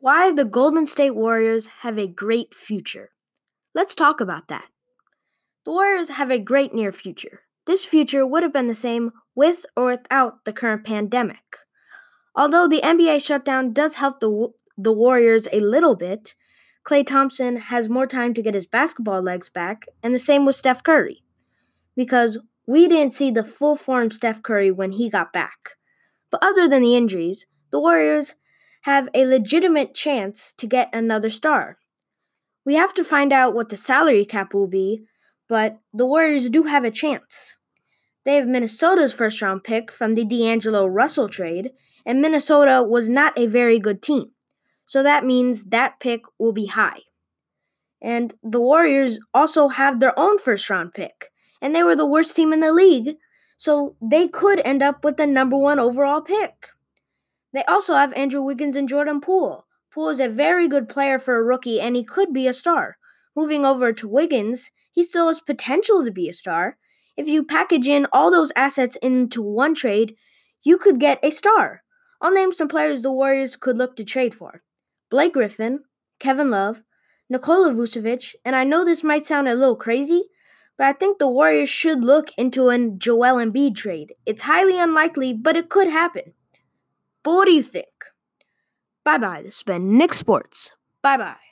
why the Golden State Warriors have a great future. Let's talk about that. The Warriors have a great near future. This future would have been the same with or without the current pandemic. Although the NBA shutdown does help the, the Warriors a little bit, Klay Thompson has more time to get his basketball legs back, and the same with Steph Curry. Because we didn't see the full form Steph Curry when he got back. But other than the injuries, the Warriors have a legitimate chance to get another star. We have to find out what the salary cap will be, but the Warriors do have a chance. They have Minnesota's first round pick from the D'Angelo Russell trade, and Minnesota was not a very good team. So that means that pick will be high. And the Warriors also have their own first round pick, and they were the worst team in the league, so they could end up with the number one overall pick. They also have Andrew Wiggins and Jordan Poole. Poole is a very good player for a rookie, and he could be a star. Moving over to Wiggins, he still has potential to be a star. If you package in all those assets into one trade, you could get a star. I'll name some players the Warriors could look to trade for Blake Griffin, Kevin Love, Nikola Vucevic, and I know this might sound a little crazy, but I think the Warriors should look into a Joel Embiid trade. It's highly unlikely, but it could happen. But what do you think? Bye bye. This has been Nick Sports. Bye bye.